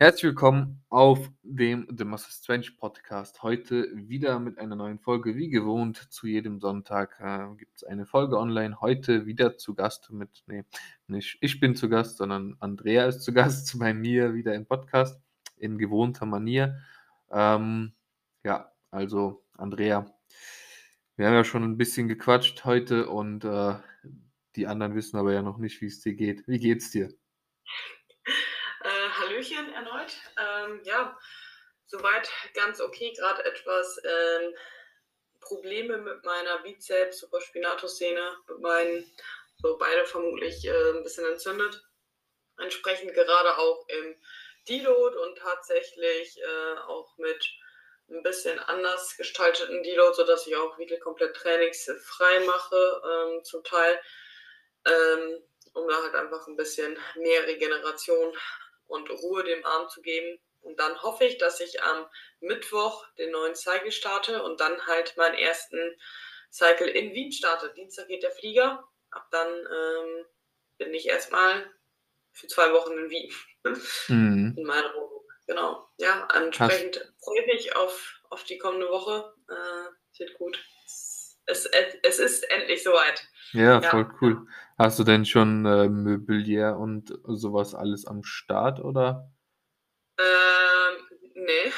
Herzlich willkommen auf dem The Master Strange Podcast. Heute wieder mit einer neuen Folge. Wie gewohnt, zu jedem Sonntag äh, gibt es eine Folge online. Heute wieder zu Gast mit, nee, nicht ich bin zu Gast, sondern Andrea ist zu Gast bei mir wieder im Podcast in gewohnter Manier. Ähm, ja, also Andrea, wir haben ja schon ein bisschen gequatscht heute und äh, die anderen wissen aber ja noch nicht, wie es dir geht. Wie geht's dir? Äh. Ähm, ja, soweit ganz okay. Gerade etwas ähm, Probleme mit meiner Bizeps, Supraspinatus-Szene, mit meinen, so beide vermutlich äh, ein bisschen entzündet. Entsprechend gerade auch im Deload und tatsächlich äh, auch mit ein bisschen anders gestalteten Deload, sodass ich auch wirklich komplett trainingsfrei mache, ähm, zum Teil, ähm, um da halt einfach ein bisschen mehr Regeneration und Ruhe dem Arm zu geben. Und dann hoffe ich, dass ich am Mittwoch den neuen Cycle starte und dann halt meinen ersten Cycle in Wien starte. Dienstag geht der Flieger. Ab dann ähm, bin ich erstmal für zwei Wochen in Wien. Mhm. In meiner Wohnung. Genau. Ja, entsprechend freue ich mich auf, auf die kommende Woche. Äh, sieht gut. Es, es ist endlich soweit. Ja, voll ja. cool. Hast du denn schon äh, Möblier und sowas alles am Start oder? Ähm, nee.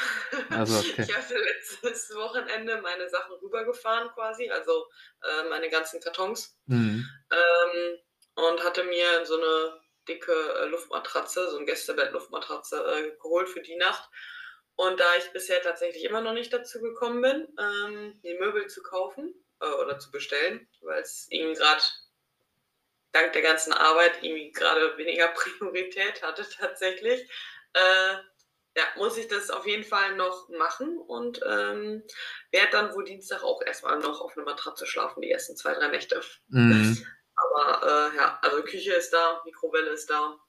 Also, okay. Ich hatte letztes Wochenende meine Sachen rübergefahren quasi, also äh, meine ganzen Kartons. Mhm. Ähm, und hatte mir so eine dicke äh, Luftmatratze, so ein Gästebett-Luftmatratze äh, geholt für die Nacht. Und da ich bisher tatsächlich immer noch nicht dazu gekommen bin, ähm, die Möbel zu kaufen, äh, oder zu bestellen, weil es irgendwie gerade dank der ganzen Arbeit irgendwie gerade weniger Priorität hatte tatsächlich. Äh, ja, muss ich das auf jeden Fall noch machen und ähm, werde dann wohl Dienstag auch erstmal noch auf einer Matratze schlafen, die ersten zwei, drei Nächte. Mhm. Aber äh, ja, also Küche ist da, Mikrowelle ist da.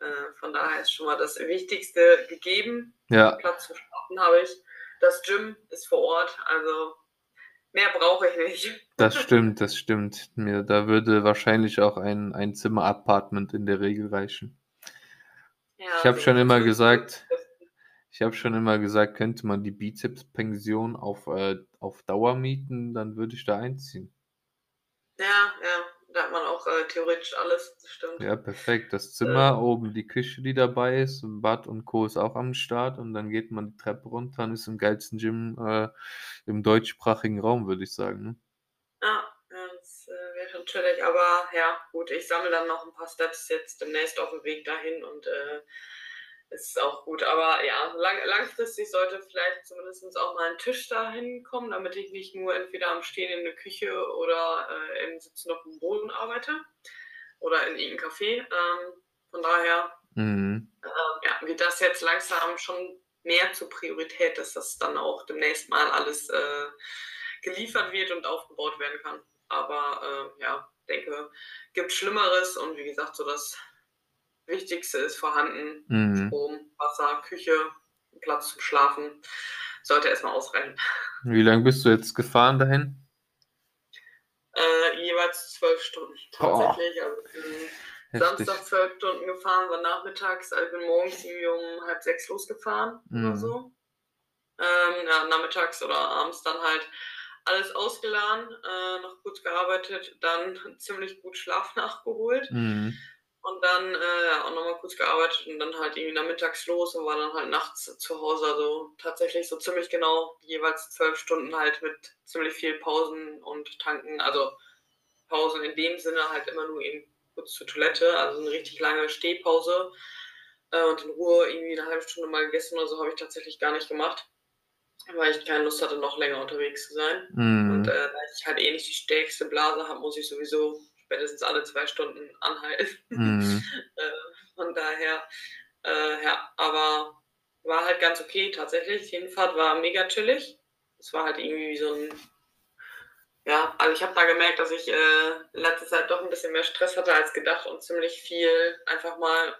Äh, von daher ist schon mal das Wichtigste gegeben. Ja. Platz zu schlafen habe ich. Das Gym ist vor Ort, also Mehr brauche ich nicht. Das stimmt, das stimmt. Mir, da würde wahrscheinlich auch ein, ein Zimmer-Apartment in der Regel reichen. Ja, ich habe schon immer gesagt, ich habe schon immer gesagt, könnte man die Bizeps-Pension auf, äh, auf Dauer mieten, dann würde ich da einziehen. Ja, ja. Da hat man auch äh, theoretisch alles, das stimmt. Ja, perfekt. Das Zimmer, äh, oben die Küche, die dabei ist, Bad und Co. ist auch am Start und dann geht man die Treppe runter und ist im geilsten Gym äh, im deutschsprachigen Raum, würde ich sagen. Ne? Ja, das äh, wäre schon chillig, aber ja, gut, ich sammle dann noch ein paar Steps jetzt demnächst auf dem Weg dahin und äh, ist auch gut. Aber ja, lang, langfristig sollte vielleicht zumindest auch mal ein Tisch dahin kommen, damit ich nicht nur entweder am Stehen in der Küche oder äh, im Sitzen auf dem Boden arbeite oder in irgendeinem Café. Ähm, von daher mhm. äh, ja, wird das jetzt langsam schon mehr zur Priorität, dass das dann auch demnächst mal alles äh, geliefert wird und aufgebaut werden kann. Aber äh, ja, denke, gibt Schlimmeres und wie gesagt, so das Wichtigste ist vorhanden. Mhm. Strom, Wasser, Küche, Platz zum Schlafen. Sollte erstmal ausreichen. Wie lange bist du jetzt gefahren dahin? Äh, jeweils zwölf Stunden tatsächlich. Oh. Also Samstag zwölf Stunden gefahren, war nachmittags, also bin morgens irgendwie um halb sechs losgefahren mhm. oder so. Ähm, ja, nachmittags oder abends dann halt alles ausgeladen, äh, noch kurz gearbeitet, dann ziemlich gut Schlaf nachgeholt. Mhm. Und dann äh, auch nochmal kurz gearbeitet und dann halt irgendwie nachmittags los und war dann halt nachts zu Hause. Also tatsächlich so ziemlich genau jeweils zwölf Stunden halt mit ziemlich viel Pausen und Tanken. Also Pausen in dem Sinne halt immer nur eben kurz zur Toilette, also eine richtig lange Stehpause. Äh, und in Ruhe irgendwie eine halbe Stunde mal gegessen oder so habe ich tatsächlich gar nicht gemacht. Weil ich keine Lust hatte, noch länger unterwegs zu sein. Mm. Und äh, da ich halt eh nicht die stärkste Blase habe, muss ich sowieso spätestens alle zwei Stunden anhalten. Mhm. äh, von daher, äh, ja, aber war halt ganz okay tatsächlich. Die Hinfahrt war mega chillig. Es war halt irgendwie wie so ein, ja, also ich habe da gemerkt, dass ich äh, letzte Zeit doch ein bisschen mehr Stress hatte als gedacht und ziemlich viel einfach mal,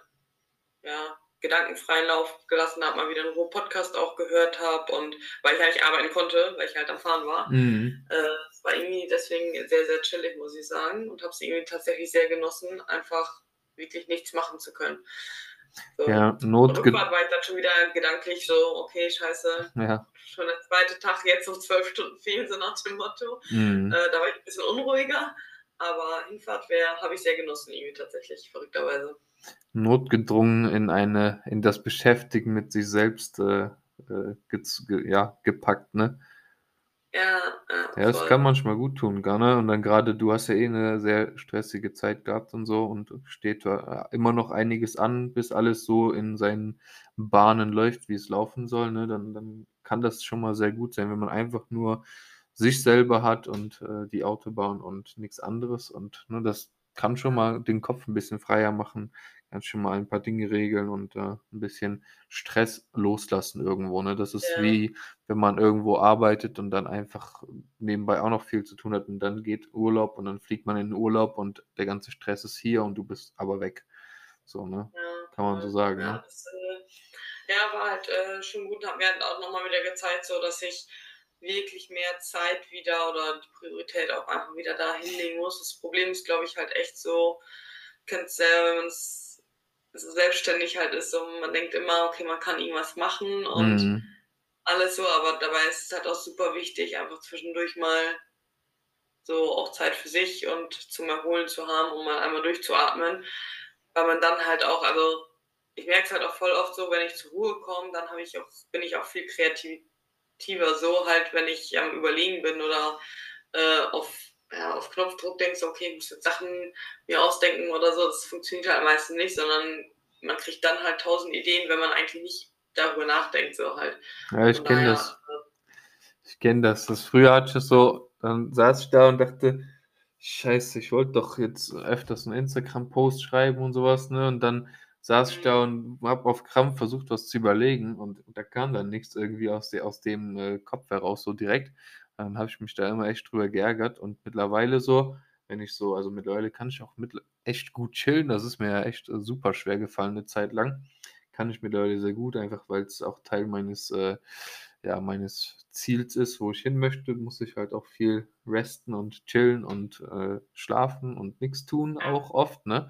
ja, gedankenfreien Lauf gelassen habe, mal wieder einen Ruhe-Podcast auch gehört habe und weil ich halt nicht arbeiten konnte, weil ich halt am Fahren war. Mhm. Äh, es war irgendwie deswegen sehr, sehr chillig, muss ich sagen und habe es irgendwie tatsächlich sehr genossen, einfach wirklich nichts machen zu können. So. Ja, Not. Rückfahrt war ich dann schon wieder gedanklich so, okay, scheiße. Ja. Schon der zweite Tag, jetzt noch zwölf Stunden fehlen, so nach dem Motto. Mhm. Äh, da war ich ein bisschen unruhiger. Aber Hinfahrt habe ich sehr genossen, irgendwie tatsächlich, verrückterweise. Notgedrungen in eine, in das Beschäftigen mit sich selbst äh, äh, ge, ja, gepackt, ne? Ja, ja. Ja, das kann manchmal gut tun, gar ne? Und dann gerade, du hast ja eh eine sehr stressige Zeit gehabt und so und steht da immer noch einiges an, bis alles so in seinen Bahnen läuft, wie es laufen soll, ne? Dann, dann kann das schon mal sehr gut sein, wenn man einfach nur sich selber hat und äh, die Autobahn und nichts anderes. Und ne, das kann schon mal den Kopf ein bisschen freier machen, kann schon mal ein paar Dinge regeln und äh, ein bisschen Stress loslassen irgendwo. Ne? Das ist ja. wie, wenn man irgendwo arbeitet und dann einfach nebenbei auch noch viel zu tun hat und dann geht Urlaub und dann fliegt man in den Urlaub und der ganze Stress ist hier und du bist aber weg. So, ne? Ja, kann man so sagen. Ja, ne? das, äh, ja war halt äh, schon gut. Haben wir halt auch nochmal wieder gezeigt, so dass ich wirklich mehr Zeit wieder oder die Priorität auch einfach wieder da hinlegen muss. Das Problem ist, glaube ich, halt echt so, kennt es selber, wenn man es so selbstständig halt ist, so man denkt immer, okay, man kann irgendwas machen und mhm. alles so, aber dabei ist es halt auch super wichtig, einfach zwischendurch mal so auch Zeit für sich und zum Erholen zu haben, um mal einmal durchzuatmen, weil man dann halt auch, also ich merke es halt auch voll oft so, wenn ich zur Ruhe komme, dann habe ich auch, bin ich auch viel kreativ, aktiver so halt, wenn ich am Überlegen bin oder äh, auf, ja, auf Knopfdruck denkst, okay, ich muss jetzt Sachen mir ausdenken oder so. Das funktioniert halt meistens nicht, sondern man kriegt dann halt tausend Ideen, wenn man eigentlich nicht darüber nachdenkt, so halt. Ja, ich kenne das. Äh, ich kenne das. Das früher hatte ich so, dann saß ich da und dachte, Scheiße, ich wollte doch jetzt öfters einen Instagram-Post schreiben und sowas, ne? Und dann saß ich da und habe auf Krampf versucht, was zu überlegen und da kam dann nichts irgendwie aus, de, aus dem äh, Kopf heraus so direkt. Dann habe ich mich da immer echt drüber geärgert und mittlerweile so, wenn ich so, also mittlerweile kann ich auch mit, echt gut chillen. Das ist mir ja echt äh, super schwer gefallen eine Zeit lang. Kann ich mittlerweile sehr gut, einfach weil es auch Teil meines, äh, ja, meines Ziels ist, wo ich hin möchte, muss ich halt auch viel resten und chillen und äh, schlafen und nichts tun, auch oft, ne?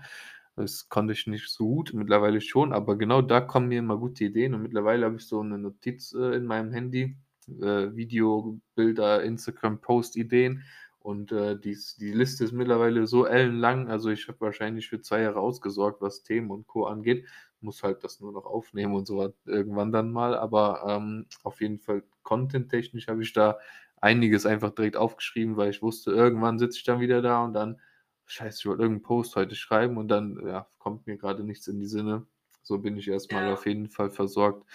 Das konnte ich nicht so gut, mittlerweile schon, aber genau da kommen mir immer gute Ideen und mittlerweile habe ich so eine Notiz äh, in meinem Handy, äh, Video, Bilder, Instagram, Post-Ideen und äh, dies, die Liste ist mittlerweile so ellenlang, also ich habe wahrscheinlich für zwei Jahre ausgesorgt, was Themen und Co. angeht, muss halt das nur noch aufnehmen und so irgendwann dann mal, aber ähm, auf jeden Fall content-technisch habe ich da einiges einfach direkt aufgeschrieben, weil ich wusste, irgendwann sitze ich dann wieder da und dann Scheiße, ich wollte irgendeinen Post heute schreiben und dann ja, kommt mir gerade nichts in die Sinne. So bin ich erstmal ja. auf jeden Fall versorgt,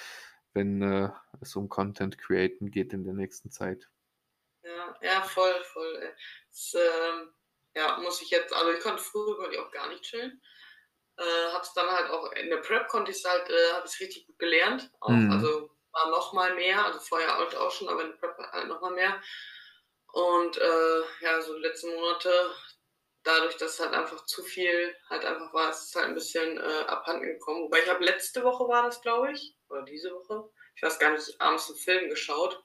wenn äh, es um Content Createn geht in der nächsten Zeit. Ja, ja, voll, voll. Das, äh, ja, muss ich jetzt, also ich konnte früher konnte ich auch gar nicht chillen. Äh, hab's dann halt auch in der Prep konnte ich es halt, äh, habe ich richtig gut gelernt. Auch, mhm. Also war noch mal mehr, also vorher halt auch schon, aber in der Prep halt noch mal mehr. Und äh, ja, so die letzten Monate dadurch, dass halt einfach zu viel halt einfach war, ist es halt ein bisschen äh, abhanden gekommen. Wobei ich habe letzte Woche war das, glaube ich, oder diese Woche, ich weiß gar nicht, abends einen Film geschaut,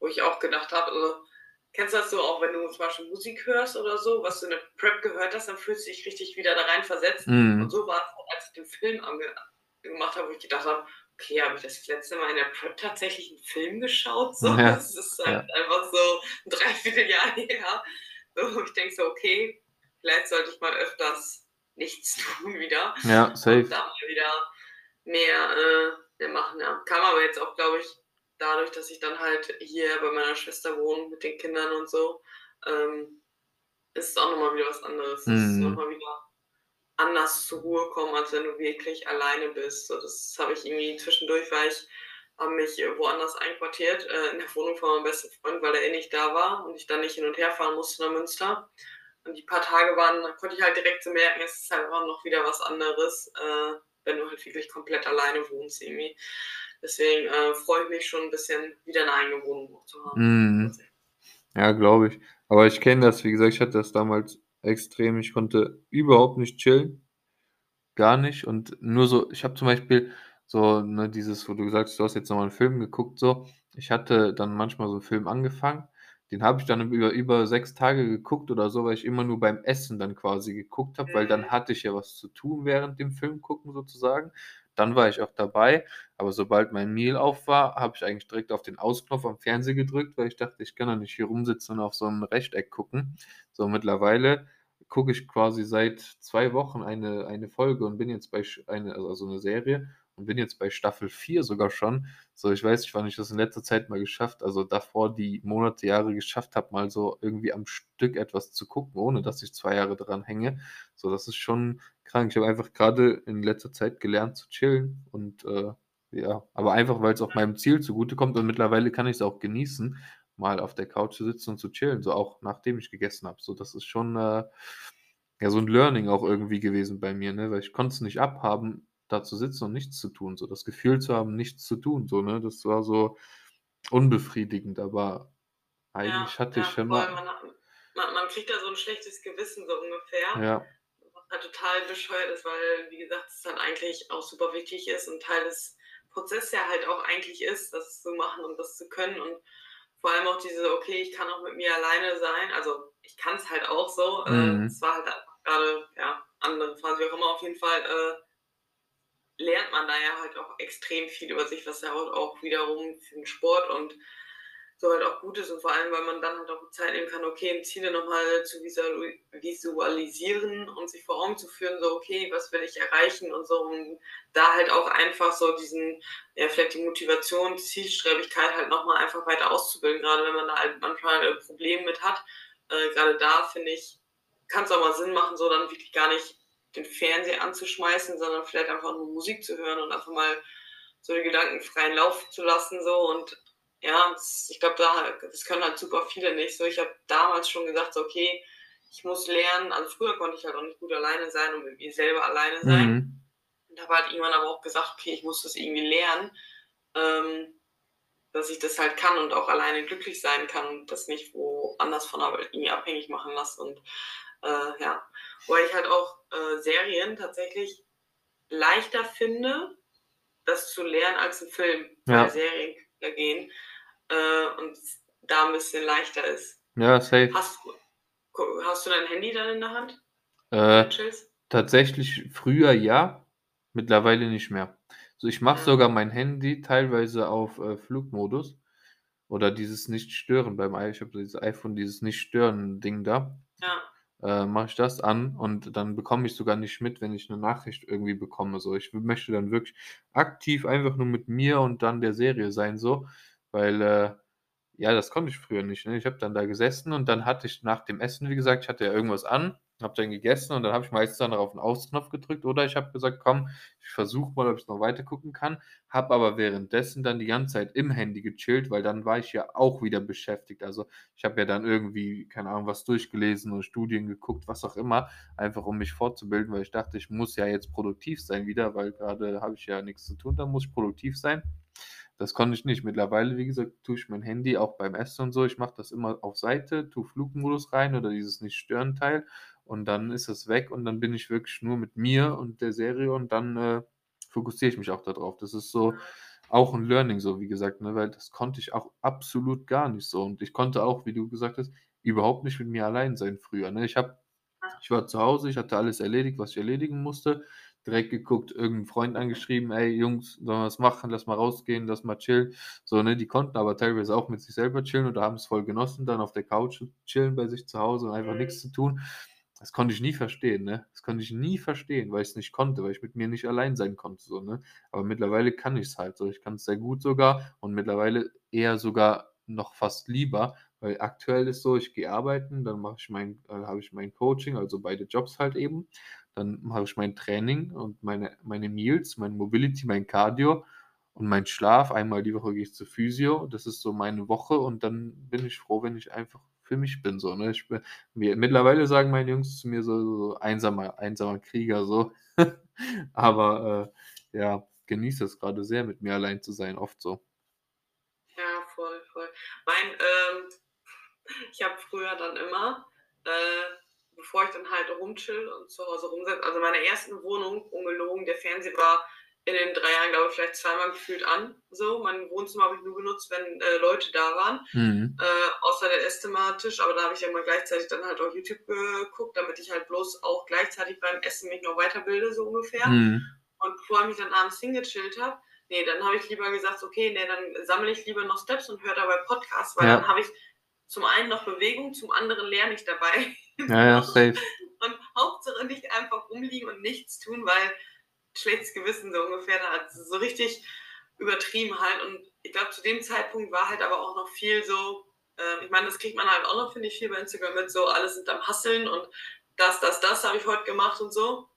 wo ich auch gedacht habe, also kennst du das so, auch wenn du zum Beispiel Musik hörst oder so, was du in der Prep gehört hast, dann fühlst du dich richtig wieder da rein versetzt. Mhm. Und so war es, halt, als ich den Film gemacht habe, wo ich gedacht habe, okay, habe ich das letzte Mal in der Prep tatsächlich einen Film geschaut? So, ja. das ist halt ja. einfach so ein Dreivierteljahr her. wo ich denke so, okay, vielleicht sollte ich mal öfters nichts tun wieder. Ja, safe. Und da mal wieder mehr, äh, mehr machen. Ja. Kam aber jetzt auch, glaube ich, dadurch, dass ich dann halt hier bei meiner Schwester wohne mit den Kindern und so, ähm, ist es auch nochmal wieder was anderes. Mhm. Es ist nochmal wieder anders zur Ruhe kommen, als wenn du wirklich alleine bist. So, das habe ich irgendwie zwischendurch, weil ich habe mich woanders einquartiert, äh, in der Wohnung von meinem besten Freund, weil er eh nicht da war und ich dann nicht hin und her fahren musste nach Münster. Und die paar Tage waren, da konnte ich halt direkt so merken, es ist halt auch noch wieder was anderes, äh, wenn du halt wirklich komplett alleine wohnst irgendwie. Deswegen äh, freue ich mich schon ein bisschen, wieder eine eigene Wohnung zu haben. Mm. Ja, glaube ich. Aber ich kenne das, wie gesagt, ich hatte das damals extrem. Ich konnte überhaupt nicht chillen. Gar nicht. Und nur so, ich habe zum Beispiel so, ne, dieses, wo du gesagt hast, du hast jetzt nochmal einen Film geguckt, so. Ich hatte dann manchmal so einen Film angefangen den habe ich dann über, über sechs Tage geguckt oder so, weil ich immer nur beim Essen dann quasi geguckt habe, weil dann mhm. hatte ich ja was zu tun während dem Film gucken sozusagen. dann war ich auch dabei. Aber sobald mein Meal auf war, habe ich eigentlich direkt auf den Ausknopf am Fernseher gedrückt, weil ich dachte, ich kann doch nicht hier rumsitzen und auf so ein Rechteck gucken. So mittlerweile gucke ich quasi seit zwei Wochen eine, eine Folge und bin jetzt bei eine, also eine Serie und bin jetzt bei Staffel 4 sogar schon. So, ich weiß nicht, wann ich das in letzter Zeit mal geschafft, also davor die Monate, Jahre geschafft habe, mal so irgendwie am Stück etwas zu gucken, ohne dass ich zwei Jahre dran hänge. So, das ist schon krank. Ich habe einfach gerade in letzter Zeit gelernt zu chillen und äh, ja, aber einfach, weil es auch meinem Ziel zugutekommt und mittlerweile kann ich es auch genießen, mal auf der Couch zu sitzen und zu chillen, so auch nachdem ich gegessen habe. So, das ist schon äh, ja so ein Learning auch irgendwie gewesen bei mir, ne? Weil ich konnte es nicht abhaben, da zu sitzen und nichts zu tun, so das Gefühl zu haben, nichts zu tun, so, ne? Das war so unbefriedigend, aber eigentlich ja, hatte ja, ich immer. Man, man, man, kriegt da so ein schlechtes Gewissen, so ungefähr. Ja. Was halt total bescheuert ist, weil, wie gesagt, es dann eigentlich auch super wichtig ist und Teil des Prozesses ja halt auch eigentlich ist, das zu machen und das zu können und vor allem auch diese, okay, ich kann auch mit mir alleine sein. Also ich kann es halt auch so. Äh, mhm. Es war halt gerade, ja, andere Phase, wie auch immer, auf jeden Fall äh, lernt man da ja halt auch extrem viel über sich, was ja auch wiederum für den Sport und so halt auch gut ist und vor allem, weil man dann halt auch Zeit nehmen kann, okay, Ziele nochmal zu visualisieren und sich vor Augen zu führen, so, okay, was will ich erreichen und so, und da halt auch einfach so diesen, ja, vielleicht die Motivation, Zielstrebigkeit halt nochmal einfach weiter auszubilden, gerade wenn man da halt manchmal ein Problem mit hat. Äh, gerade da, finde ich, kann es auch mal Sinn machen, so dann wirklich gar nicht den Fernseher anzuschmeißen, sondern vielleicht einfach nur Musik zu hören und einfach mal so die Gedanken freien Lauf zu lassen, so und ja, ich glaube, da, das können halt super viele nicht. So, ich habe damals schon gesagt, so, okay, ich muss lernen. Also früher konnte ich halt auch nicht gut alleine sein und mit mir selber alleine sein. Mhm. Und habe halt irgendwann aber auch gesagt, okay, ich muss das irgendwie lernen, ähm, dass ich das halt kann und auch alleine glücklich sein kann und das nicht woanders von aber irgendwie abhängig machen lasse. Und äh, ja, weil ich halt auch äh, Serien tatsächlich leichter finde, das zu lernen als ein Film. Ja. Weil Serien gehen äh, und da ein bisschen leichter ist. Ja, safe. Hast, hast du dein Handy dann in der Hand? Äh, tatsächlich früher ja, mittlerweile nicht mehr. So, ich mache ja. sogar mein Handy teilweise auf äh, Flugmodus oder dieses Nicht-Stören beim iPhone. Ich habe dieses iPhone, dieses Nicht-Stören-Ding da. Ja. Äh, mache ich das an und dann bekomme ich sogar nicht mit, wenn ich eine Nachricht irgendwie bekomme. So, ich möchte dann wirklich aktiv einfach nur mit mir und dann der Serie sein, so. Weil, äh, ja, das konnte ich früher nicht, ne? Ich habe dann da gesessen und dann hatte ich nach dem Essen, wie gesagt ich hatte ja irgendwas an, habe dann gegessen und dann habe ich meistens dann auf den Ausknopf gedrückt oder ich habe gesagt: „Komm, ich versuche mal, ob ich noch weiter gucken kann“, habe aber währenddessen dann die ganze Zeit im Handy gechillt, weil dann war ich ja auch wieder beschäftigt. Also, ich habe ja dann irgendwie, keine Ahnung, was durchgelesen oder Studien geguckt, was auch immer, einfach um mich fortzubilden, weil ich dachte, ich muss ja jetzt produktiv sein wieder, weil gerade habe ich ja nichts zu tun, dann muss ich produktiv sein. Das konnte ich nicht. Mittlerweile, wie gesagt, tue ich mein Handy auch beim Essen und so. Ich mache das immer auf Seite, tue Flugmodus rein oder dieses Nicht-Stören-Teil und dann ist es weg und dann bin ich wirklich nur mit mir und der Serie und dann äh, fokussiere ich mich auch darauf. Das ist so auch ein Learning, so wie gesagt, ne? weil das konnte ich auch absolut gar nicht so. Und ich konnte auch, wie du gesagt hast, überhaupt nicht mit mir allein sein früher. Ne? Ich habe ich war zu Hause, ich hatte alles erledigt, was ich erledigen musste direkt geguckt, irgendeinen Freund angeschrieben, ey Jungs, sollen wir was machen, lass mal rausgehen, lass mal chillen. So, ne, die konnten aber teilweise auch mit sich selber chillen oder haben es voll genossen, dann auf der Couch chillen bei sich zu Hause und einfach mhm. nichts zu tun. Das konnte ich nie verstehen, ne? Das konnte ich nie verstehen, weil ich es nicht konnte, weil ich mit mir nicht allein sein konnte, so, ne? Aber mittlerweile kann ich es halt so. Ich kann es sehr gut sogar und mittlerweile eher sogar noch fast lieber, weil aktuell ist so, ich gehe arbeiten, dann mache ich mein, äh, habe ich mein Coaching, also beide Jobs halt eben. Dann mache ich mein Training und meine, meine Meals, mein Mobility, mein Cardio und mein Schlaf. Einmal die Woche gehe ich zur Physio. Das ist so meine Woche und dann bin ich froh, wenn ich einfach für mich bin. So, ne? ich bin mir, mittlerweile sagen meine Jungs zu mir so, so einsamer, einsamer Krieger, so. Aber äh, ja, genieße es gerade sehr, mit mir allein zu sein, oft so. Ja, voll, voll. Mein, ähm, ich habe früher dann immer äh, bevor ich dann halt rumchill und zu Hause rumsetze. Also meine ersten Wohnung, ungelogen, der Fernseher war in den drei Jahren, glaube ich, vielleicht zweimal gefühlt an. So, mein Wohnzimmer habe ich nur benutzt, wenn äh, Leute da waren. Mhm. Äh, außer der Esszimmertisch, aber da habe ich ja mal gleichzeitig dann halt auf YouTube geguckt, damit ich halt bloß auch gleichzeitig beim Essen mich noch weiterbilde, so ungefähr. Mhm. Und bevor ich mich dann abends hingechillt habe, nee, dann habe ich lieber gesagt, okay, nee, dann sammle ich lieber noch Steps und höre dabei Podcasts, weil ja. dann habe ich zum einen noch Bewegung, zum anderen lerne ich dabei. Ja, ja, safe. Und Hauptsache nicht einfach rumliegen und nichts tun, weil schlechtes Gewissen so ungefähr, da hat so richtig übertrieben halt. Und ich glaube, zu dem Zeitpunkt war halt aber auch noch viel so, äh, ich meine, das kriegt man halt auch noch, finde ich, viel bei Instagram mit, so alle sind am Hasseln und das, das, das habe ich heute gemacht und so.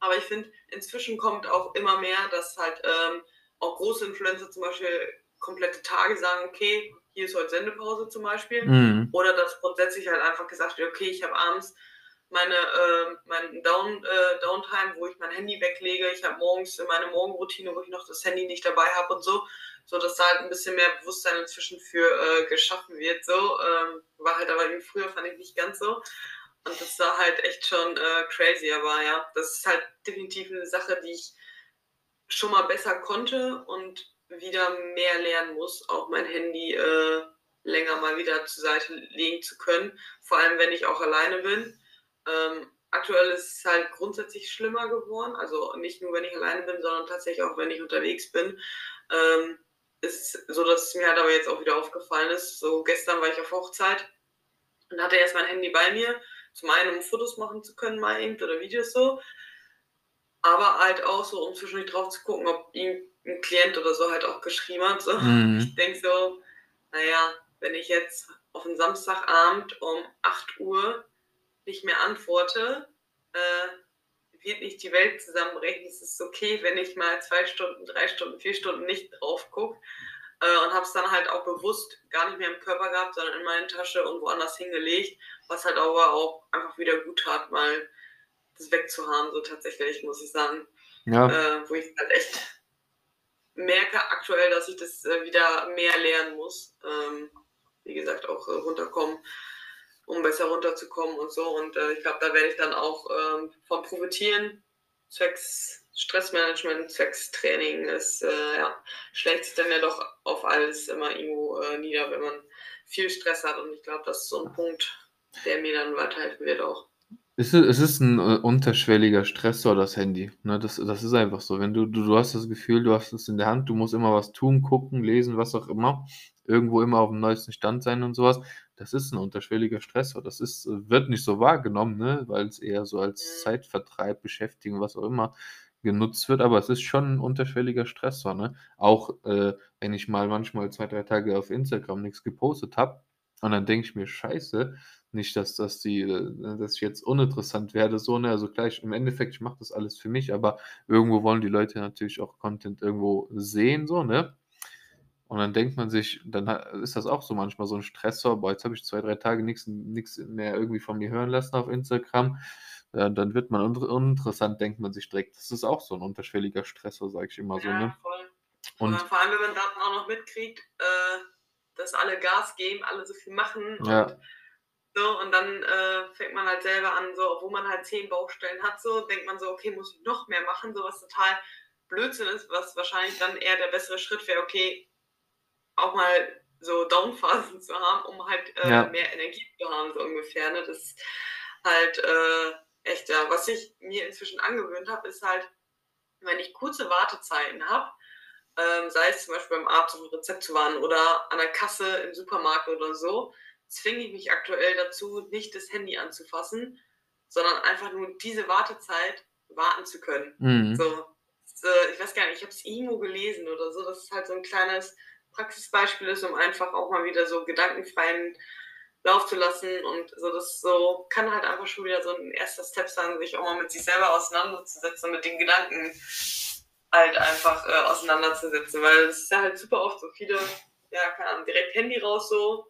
Aber ich finde, inzwischen kommt auch immer mehr, dass halt ähm, auch große Influencer zum Beispiel komplette Tage sagen, okay, hier ist heute Sendepause zum Beispiel. Mhm. Oder dass grundsätzlich halt einfach gesagt wird, okay, ich habe abends meine, äh, mein Down, äh, Downtime, wo ich mein Handy weglege. Ich habe morgens meine Morgenroutine, wo ich noch das Handy nicht dabei habe und so. So dass da halt ein bisschen mehr Bewusstsein inzwischen für äh, geschaffen wird. So. Ähm, war halt aber früher fand ich nicht ganz so. Und das war halt echt schon äh, crazy. Aber ja, das ist halt definitiv eine Sache, die ich schon mal besser konnte und wieder mehr lernen muss, auch mein Handy äh, länger mal wieder zur Seite legen zu können. Vor allem, wenn ich auch alleine bin. Ähm, aktuell ist es halt grundsätzlich schlimmer geworden. Also nicht nur, wenn ich alleine bin, sondern tatsächlich auch, wenn ich unterwegs bin. Ähm, ist so, dass es mir halt aber jetzt auch wieder aufgefallen ist. So gestern war ich auf Hochzeit und hatte erst mein Handy bei mir. Zum einen, um Fotos machen zu können, mal eben oder Videos so. Aber halt auch so, um zwischendurch drauf zu gucken, ob ihm ein Klient oder so halt auch geschrieben hat. So. Mhm. Ich denke so, naja, wenn ich jetzt auf einen Samstagabend um 8 Uhr nicht mehr antworte, äh, wird nicht die Welt zusammenbrechen. Es ist okay, wenn ich mal zwei Stunden, drei Stunden, vier Stunden nicht drauf gucke. Äh, und habe es dann halt auch bewusst gar nicht mehr im Körper gehabt, sondern in meine Tasche und woanders hingelegt, was halt aber auch einfach wieder gut tat, mal das wegzuhaben, so tatsächlich, muss ich sagen. Ja. Äh, wo ich halt echt merke aktuell, dass ich das äh, wieder mehr lernen muss. Ähm, wie gesagt, auch äh, runterkommen um besser runterzukommen und so. Und äh, ich glaube, da werde ich dann auch ähm, von profitieren. Zwecks Stressmanagement, zwecks Training ist, äh, ja, schlägt sich dann ja doch auf alles immer irgendwo äh, nieder, wenn man viel Stress hat. Und ich glaube, das ist so ein Punkt, der mir dann weiterhelfen wird auch. Es ist, es ist ein äh, unterschwelliger Stressor, das Handy. Ne, das, das ist einfach so. Wenn du, du, du hast das Gefühl, du hast es in der Hand, du musst immer was tun, gucken, lesen, was auch immer. Irgendwo immer auf dem neuesten Stand sein und sowas. Das ist ein unterschwelliger Stressor. Das ist, äh, wird nicht so wahrgenommen, ne, weil es eher so als. Zeitvertreib, Beschäftigung, was auch immer genutzt wird, aber es ist schon ein unterschwelliger Stressor. Ne? Auch äh, wenn ich mal manchmal zwei, drei Tage auf Instagram nichts gepostet habe und dann denke ich mir, scheiße, nicht, dass, dass, die, äh, dass ich jetzt uninteressant werde, so, ne? Also gleich, im Endeffekt, ich mache das alles für mich, aber irgendwo wollen die Leute natürlich auch Content irgendwo sehen, so, ne? Und dann denkt man sich, dann ist das auch so manchmal so ein Stressor, boah, jetzt habe ich zwei, drei Tage nichts mehr irgendwie von mir hören lassen auf Instagram. Dann wird man un uninteressant, denkt man sich direkt. Das ist auch so ein unterschwelliger Stressor, sage ich immer ja, so. Ne? Voll. Und, vor allem, wenn man dann auch noch mitkriegt, äh, dass alle Gas geben, alle so viel machen ja. und so, und dann äh, fängt man halt selber an, so, obwohl man halt zehn Baustellen hat, so, denkt man so, okay, muss ich noch mehr machen, so was total Blödsinn ist, was wahrscheinlich dann eher der bessere Schritt wäre, okay, auch mal so Downphasen zu haben, um halt äh, ja. mehr Energie zu haben, so ungefähr. Ne? Das ist halt äh, echt, ja. Was ich mir inzwischen angewöhnt habe, ist halt, wenn ich kurze Wartezeiten habe, ähm, sei es zum Beispiel beim Arzt, um ein Rezept zu warten oder an der Kasse im Supermarkt oder so, zwinge ich mich aktuell dazu, nicht das Handy anzufassen, sondern einfach nur diese Wartezeit warten zu können. Mhm. So, äh, ich weiß gar nicht, ich habe es irgendwo gelesen oder so. Das ist halt so ein kleines Praxisbeispiel ist, um einfach auch mal wieder so gedankenfreien Lauf zu lassen und so das so kann halt einfach schon wieder so ein erster Step sein, sich auch mal mit sich selber auseinanderzusetzen, mit den Gedanken halt einfach äh, auseinanderzusetzen, weil es ist ja halt super oft so viele, ja, keine Ahnung, direkt Handy raus so,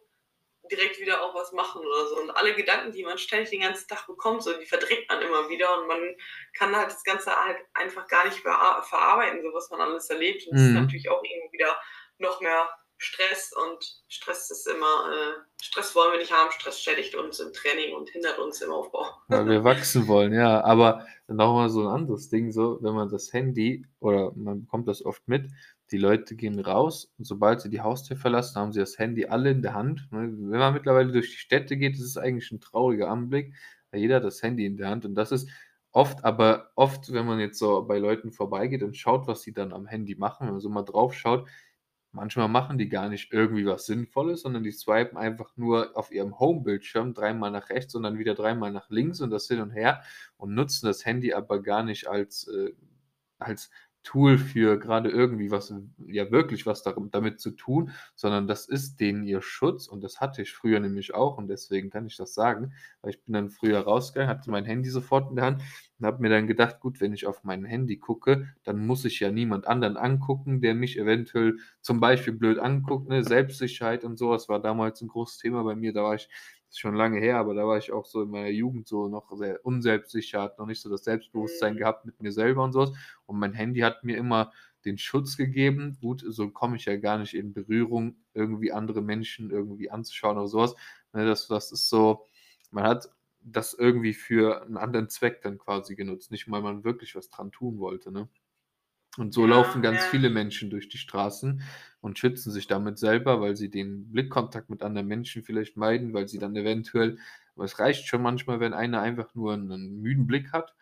direkt wieder auch was machen oder so. Und alle Gedanken, die man ständig den ganzen Tag bekommt, so, die verdrängt man immer wieder und man kann halt das Ganze halt einfach gar nicht verarbeiten, so was man alles erlebt. Und das mhm. ist natürlich auch irgendwie wieder noch mehr Stress und Stress ist immer, äh, Stress wollen wir nicht haben, Stress schädigt uns im Training und hindert uns im Aufbau. Weil wir wachsen wollen, ja. Aber nochmal so ein anderes Ding, so, wenn man das Handy, oder man bekommt das oft mit, die Leute gehen raus und sobald sie die Haustür verlassen, haben sie das Handy alle in der Hand. Ne, wenn man mittlerweile durch die Städte geht, ist es eigentlich ein trauriger Anblick, weil jeder hat das Handy in der Hand und das ist oft, aber oft, wenn man jetzt so bei Leuten vorbeigeht und schaut, was sie dann am Handy machen, wenn man so mal drauf schaut, manchmal machen die gar nicht irgendwie was Sinnvolles, sondern die swipen einfach nur auf ihrem Home-Bildschirm dreimal nach rechts und dann wieder dreimal nach links und das hin und her und nutzen das Handy aber gar nicht als, äh, als Tool für gerade irgendwie was, ja wirklich was damit zu tun, sondern das ist denen ihr Schutz und das hatte ich früher nämlich auch und deswegen kann ich das sagen, weil ich bin dann früher rausgegangen, hatte mein Handy sofort in der Hand und habe mir dann gedacht, gut, wenn ich auf mein Handy gucke, dann muss ich ja niemand anderen angucken, der mich eventuell zum Beispiel blöd anguckt, ne? Selbstsicherheit und sowas war damals ein großes Thema bei mir, da war ich ist schon lange her, aber da war ich auch so in meiner Jugend so noch sehr unselbstsicher, hat noch nicht so das Selbstbewusstsein mhm. gehabt mit mir selber und sowas. Und mein Handy hat mir immer den Schutz gegeben. Gut, so komme ich ja gar nicht in Berührung, irgendwie andere Menschen irgendwie anzuschauen oder sowas. Ne, das, das ist so, man hat das irgendwie für einen anderen Zweck dann quasi genutzt, nicht weil man wirklich was dran tun wollte. Ne? Und so ja, laufen ganz ja. viele Menschen durch die Straßen und schützen sich damit selber, weil sie den Blickkontakt mit anderen Menschen vielleicht meiden, weil sie dann eventuell, aber es reicht schon manchmal, wenn einer einfach nur einen müden Blick hat,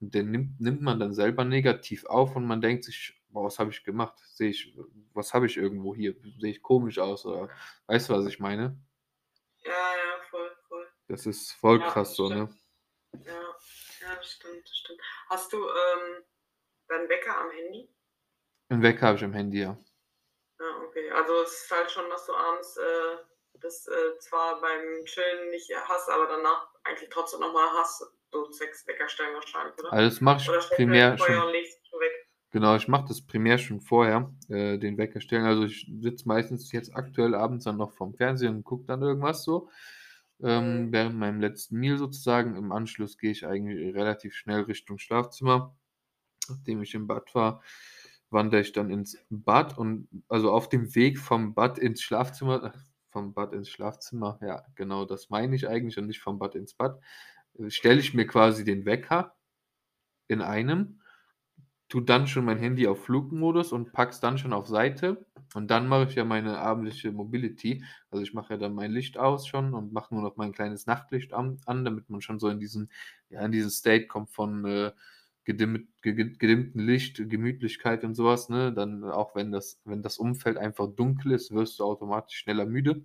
und den nimmt, nimmt man dann selber negativ auf und man denkt sich, boah, was habe ich gemacht? Sehe ich, was habe ich irgendwo hier? Sehe ich komisch aus oder weißt du, was ich meine? Ja, ja, voll, voll. Das ist voll ja, krass so, ne? Ja, ja, das stimmt, das stimmt. Hast du, ähm, dann Wecker am Handy? Einen Wecker habe ich am Handy, ja. Ja, okay. Also es ist halt schon, dass du abends äh, das äh, zwar beim Chillen nicht hast, aber danach eigentlich trotzdem nochmal hast, so sechs Wecker stellen wahrscheinlich, oder? Also das mache ich primär schon. Genau, ich mache das primär schon vorher, äh, den Wecker stellen. Also ich sitze meistens jetzt aktuell abends dann noch vorm Fernsehen und gucke dann irgendwas so. Ähm, mhm. während meinem letzten Meal sozusagen. Im Anschluss gehe ich eigentlich relativ schnell Richtung Schlafzimmer nachdem ich im Bad war, wandere ich dann ins Bad und also auf dem Weg vom Bad ins Schlafzimmer, äh, vom Bad ins Schlafzimmer, ja, genau, das meine ich eigentlich und nicht vom Bad ins Bad, äh, stelle ich mir quasi den Wecker in einem, tue dann schon mein Handy auf Flugmodus und pack's dann schon auf Seite und dann mache ich ja meine abendliche Mobility. Also ich mache ja dann mein Licht aus schon und mache nur noch mein kleines Nachtlicht an, an damit man schon so in diesen, ja, in diesen State kommt von äh, gedimmt, gedimmten Licht, Gemütlichkeit und sowas, ne, dann auch wenn das, wenn das Umfeld einfach dunkel ist, wirst du automatisch schneller müde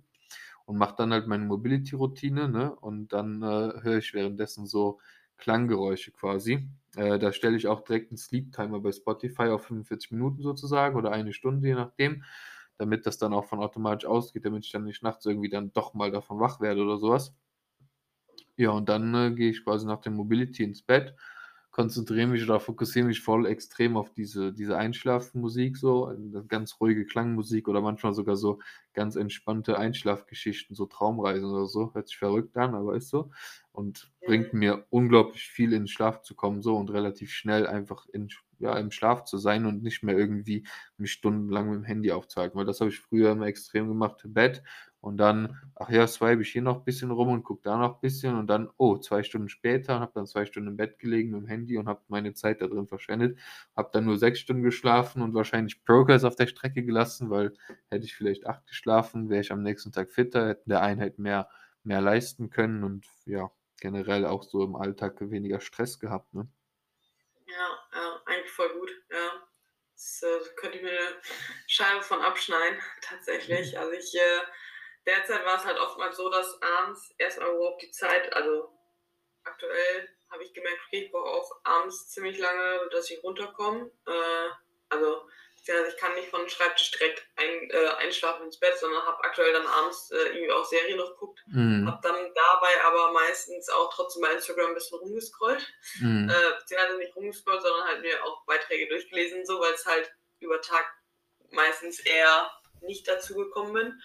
und mach dann halt meine Mobility-Routine, ne, und dann äh, höre ich währenddessen so Klanggeräusche quasi. Äh, da stelle ich auch direkt einen Sleep-Timer bei Spotify auf 45 Minuten sozusagen oder eine Stunde, je nachdem, damit das dann auch von automatisch ausgeht, damit ich dann nicht nachts irgendwie dann doch mal davon wach werde oder sowas. Ja, und dann äh, gehe ich quasi nach der Mobility ins Bett konzentriere mich oder fokussiere mich voll extrem auf diese, diese Einschlafmusik, so ganz ruhige Klangmusik oder manchmal sogar so ganz entspannte Einschlafgeschichten, so Traumreisen oder so. Hört sich verrückt an, aber ist so. Und bringt mir unglaublich viel in den Schlaf zu kommen, so und relativ schnell einfach in, ja, im Schlaf zu sein und nicht mehr irgendwie mich stundenlang mit dem Handy aufzuhalten. Weil das habe ich früher immer extrem gemacht im Bett und dann, ach ja, swipe ich hier noch ein bisschen rum und gucke da noch ein bisschen und dann, oh, zwei Stunden später, habe dann zwei Stunden im Bett gelegen mit dem Handy und habe meine Zeit da drin verschwendet. Habe dann nur sechs Stunden geschlafen und wahrscheinlich Progress auf der Strecke gelassen, weil hätte ich vielleicht acht geschlafen, wäre ich am nächsten Tag fitter, hätte der Einheit mehr, mehr leisten können und ja, generell auch so im Alltag weniger Stress gehabt. Ne? Ja, ja, eigentlich voll gut, ja. Das äh, könnte ich mir eine Scheibe von abschneiden, tatsächlich. Mhm. Also ich äh, derzeit war es halt oftmals so, dass abends erstmal überhaupt die Zeit, also aktuell habe ich gemerkt, okay, ich brauche auch abends ziemlich lange, dass ich runterkomme. Äh, also ich kann nicht von dem Schreibtisch direkt ein, äh, einschlafen ins Bett, sondern habe aktuell dann abends äh, irgendwie auch Serien noch geguckt. Mhm. Habe dann dabei aber meistens auch trotzdem bei Instagram ein bisschen rumgescrollt. Mhm. Äh, beziehungsweise nicht rumgescrollt, sondern halt mir auch Beiträge durchgelesen, so weil es halt über Tag meistens eher nicht dazu gekommen bin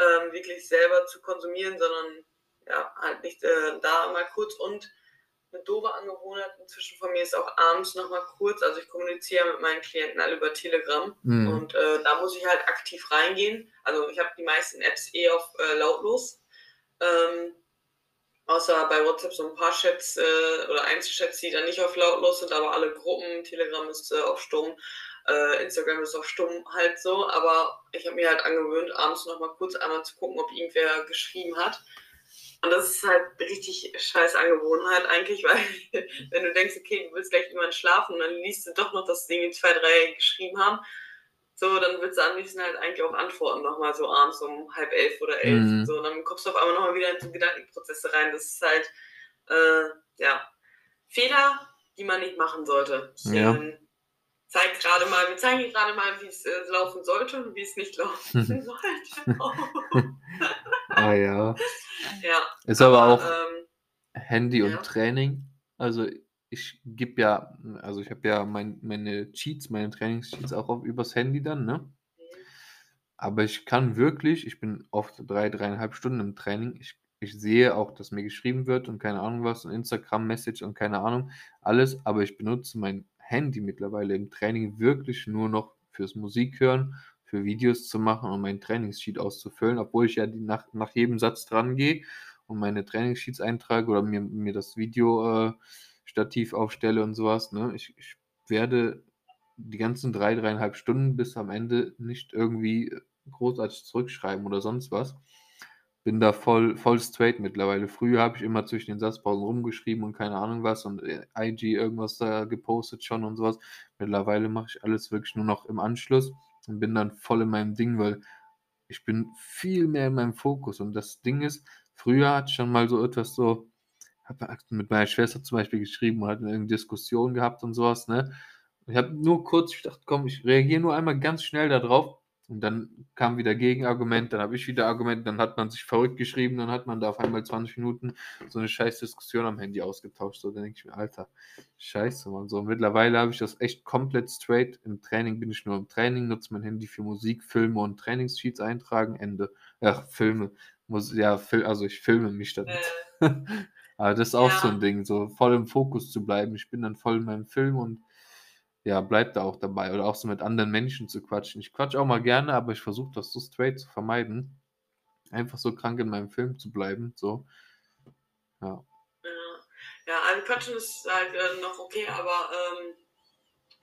ähm, wirklich selber zu konsumieren, sondern ja, halt nicht äh, da mal kurz und eine doofe Angewohnheit inzwischen von mir ist auch abends nochmal kurz, also ich kommuniziere mit meinen Klienten alle über Telegram mhm. und äh, da muss ich halt aktiv reingehen. Also ich habe die meisten Apps eh auf äh, lautlos. Ähm, außer bei WhatsApp so ein paar Chats äh, oder Einzelchats, die dann nicht auf lautlos sind, aber alle Gruppen, Telegram ist äh, auf stumm. Äh, Instagram ist auch stumm halt so, aber ich habe mir halt angewöhnt, abends noch mal kurz einmal zu gucken, ob irgendwer geschrieben hat. Und das ist halt richtig scheiß Angewohnheit eigentlich, weil wenn du denkst, okay, du willst gleich jemand schlafen und dann liest du doch noch, dass die zwei, drei geschrieben haben, so, dann willst du am liebsten halt eigentlich auch antworten, nochmal so abends um halb elf oder elf. Mhm. So, und dann kommst du auf einmal nochmal wieder in so Gedankenprozesse rein. Das ist halt, äh, ja, Fehler, die man nicht machen sollte. Ja. Ähm, zeig gerade mal, wir zeigen gerade mal, wie es äh, laufen sollte und wie es nicht laufen sollte. ah ja. Ja. Ist aber, aber auch ähm, Handy und ja. Training. Also ich gebe ja, also ich habe ja mein, meine Cheats, meine Trainingscheats auch auf, übers Handy dann, ne? Mhm. Aber ich kann wirklich, ich bin oft drei, dreieinhalb Stunden im Training. Ich, ich sehe auch, dass mir geschrieben wird und keine Ahnung was, und Instagram-Message und keine Ahnung, alles, aber ich benutze mein Handy mittlerweile im Training wirklich nur noch fürs Musik hören, für Videos zu machen und meinen Trainingssheet auszufüllen, obwohl ich ja die nach, nach jedem Satz dran gehe und meine Trainingssheets eintrage oder mir, mir das Video äh, aufstelle und sowas. Ne? Ich, ich werde die ganzen drei, dreieinhalb Stunden bis am Ende nicht irgendwie großartig zurückschreiben oder sonst was. Bin da voll, voll straight mittlerweile. Früher habe ich immer zwischen den Satzpausen rumgeschrieben und keine Ahnung was und äh, IG irgendwas da gepostet schon und sowas. Mittlerweile mache ich alles wirklich nur noch im Anschluss und bin dann voll in meinem Ding, weil ich bin viel mehr in meinem Fokus. Und das Ding ist, früher hatte ich schon mal so etwas so, habe mit meiner Schwester zum Beispiel geschrieben und hatten eine Diskussion gehabt und sowas, ne? Ich habe nur kurz, ich dachte, komm, ich reagiere nur einmal ganz schnell darauf und dann kam wieder Gegenargument, dann habe ich wieder Argument, dann hat man sich verrückt geschrieben, dann hat man da auf einmal 20 Minuten so eine scheiß Diskussion am Handy ausgetauscht. So, dann denke ich mir, Alter, scheiße, man. So, mittlerweile habe ich das echt komplett straight. Im Training bin ich nur im Training, nutze mein Handy für Musik, Filme und Trainingssheets eintragen, Ende. Ach, Filme. Muss, ja, also ich filme mich damit. Äh. Aber das ist auch ja. so ein Ding, so voll im Fokus zu bleiben. Ich bin dann voll in meinem Film und ja, bleib da auch dabei. Oder auch so mit anderen Menschen zu quatschen. Ich quatsch auch mal gerne, aber ich versuche das so straight zu vermeiden. Einfach so krank in meinem Film zu bleiben. So. Ja. Ja, also quatschen ist halt äh, noch okay, aber ähm,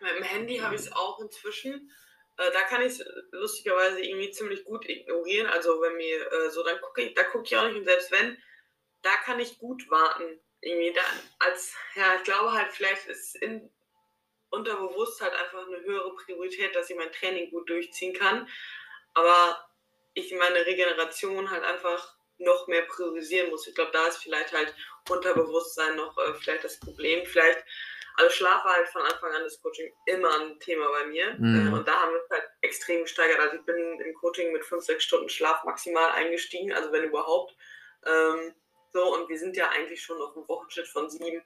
mit dem Handy habe ich es auch inzwischen. Äh, da kann ich es lustigerweise irgendwie ziemlich gut ignorieren. Also wenn mir äh, so, dann gucke ich, da gucke ich auch nicht. Und selbst wenn, da kann ich gut warten. Irgendwie da, als, ja, ich glaube halt, vielleicht ist in unterbewusst halt einfach eine höhere Priorität, dass ich mein Training gut durchziehen kann. Aber ich meine Regeneration halt einfach noch mehr priorisieren muss. Ich glaube, da ist vielleicht halt Unterbewusstsein noch äh, vielleicht das Problem. Vielleicht, also Schlaf war halt von Anfang an das Coaching immer ein Thema bei mir. Mhm. Äh, und da haben wir es halt extrem gesteigert. Also ich bin im Coaching mit 5, 6 Stunden Schlaf maximal eingestiegen, also wenn überhaupt. Ähm, so, und wir sind ja eigentlich schon auf einem Wochenschnitt von sieben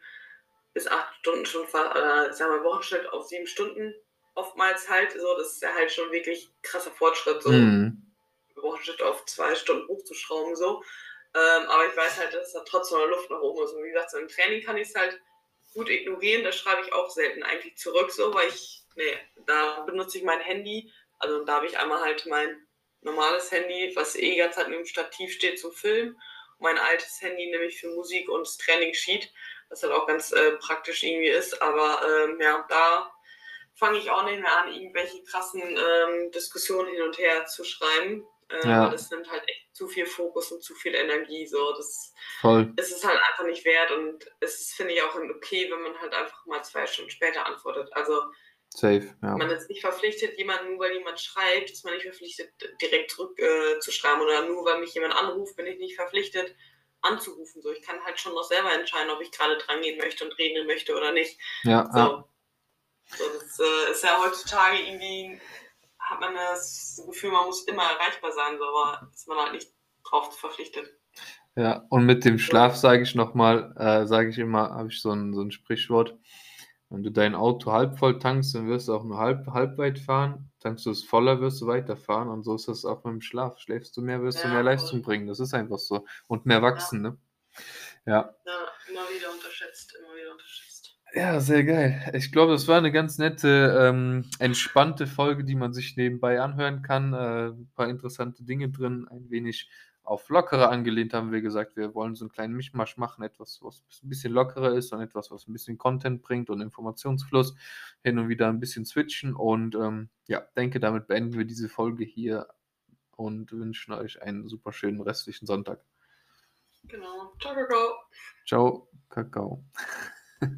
bis acht Stunden schon, äh, sagen wir Wochenschnitt auf sieben Stunden oftmals halt. So, das ist ja halt schon wirklich krasser Fortschritt, so mhm. Wochenschnitt auf zwei Stunden hochzuschrauben, so. Ähm, aber ich weiß halt, dass da trotzdem noch Luft nach oben ist. Und wie gesagt, so im Training kann ich es halt gut ignorieren. Da schreibe ich auch selten eigentlich zurück, so, weil ich, nee, da benutze ich mein Handy. Also da habe ich einmal halt mein normales Handy, was eh ganz halt im Stativ steht zum Filmen mein altes Handy nämlich für Musik und das Trainingssheet, was halt auch ganz äh, praktisch irgendwie ist. Aber ähm, ja, da fange ich auch nicht mehr an, irgendwelche krassen ähm, Diskussionen hin und her zu schreiben. Äh, ja. Das nimmt halt echt zu viel Fokus und zu viel Energie. So. Das Voll. ist es halt einfach nicht wert und es ist, finde ich, auch okay, wenn man halt einfach mal zwei Stunden später antwortet. Also Safe, ja. Man ist nicht verpflichtet, jemanden, nur weil jemand schreibt, ist man nicht verpflichtet, direkt zurückzuschreiben. Äh, oder nur weil mich jemand anruft, bin ich nicht verpflichtet, anzurufen. So, ich kann halt schon noch selber entscheiden, ob ich gerade dran gehen möchte und reden möchte oder nicht. Ja. So, ja. so das äh, ist ja heutzutage irgendwie, hat man das Gefühl, man muss immer erreichbar sein, so, aber ist man halt nicht drauf verpflichtet. Ja, und mit dem Schlaf sage ich nochmal, äh, sage ich immer, habe ich so ein, so ein Sprichwort wenn du dein Auto halb voll tankst, dann wirst du auch nur halb, halb weit fahren. Tankst du es voller, wirst du weiterfahren. Und so ist das auch mit dem Schlaf. Schläfst du mehr, wirst ja, du mehr Leistung bringen. Das ist einfach so. Und mehr wachsen, ja. ne? Ja. ja. immer wieder unterschätzt, immer wieder unterschätzt. Ja, sehr geil. Ich glaube, das war eine ganz nette, ähm, entspannte Folge, die man sich nebenbei anhören kann. Äh, ein paar interessante Dinge drin, ein wenig auf lockere angelehnt haben wir gesagt, wir wollen so einen kleinen Mischmasch machen, etwas, was ein bisschen lockerer ist und etwas, was ein bisschen Content bringt und Informationsfluss, hin und wieder ein bisschen switchen und ähm, ja, denke, damit beenden wir diese Folge hier und wünschen euch einen super schönen restlichen Sonntag. Genau. Ciao, Kakao. Ciao, Kakao.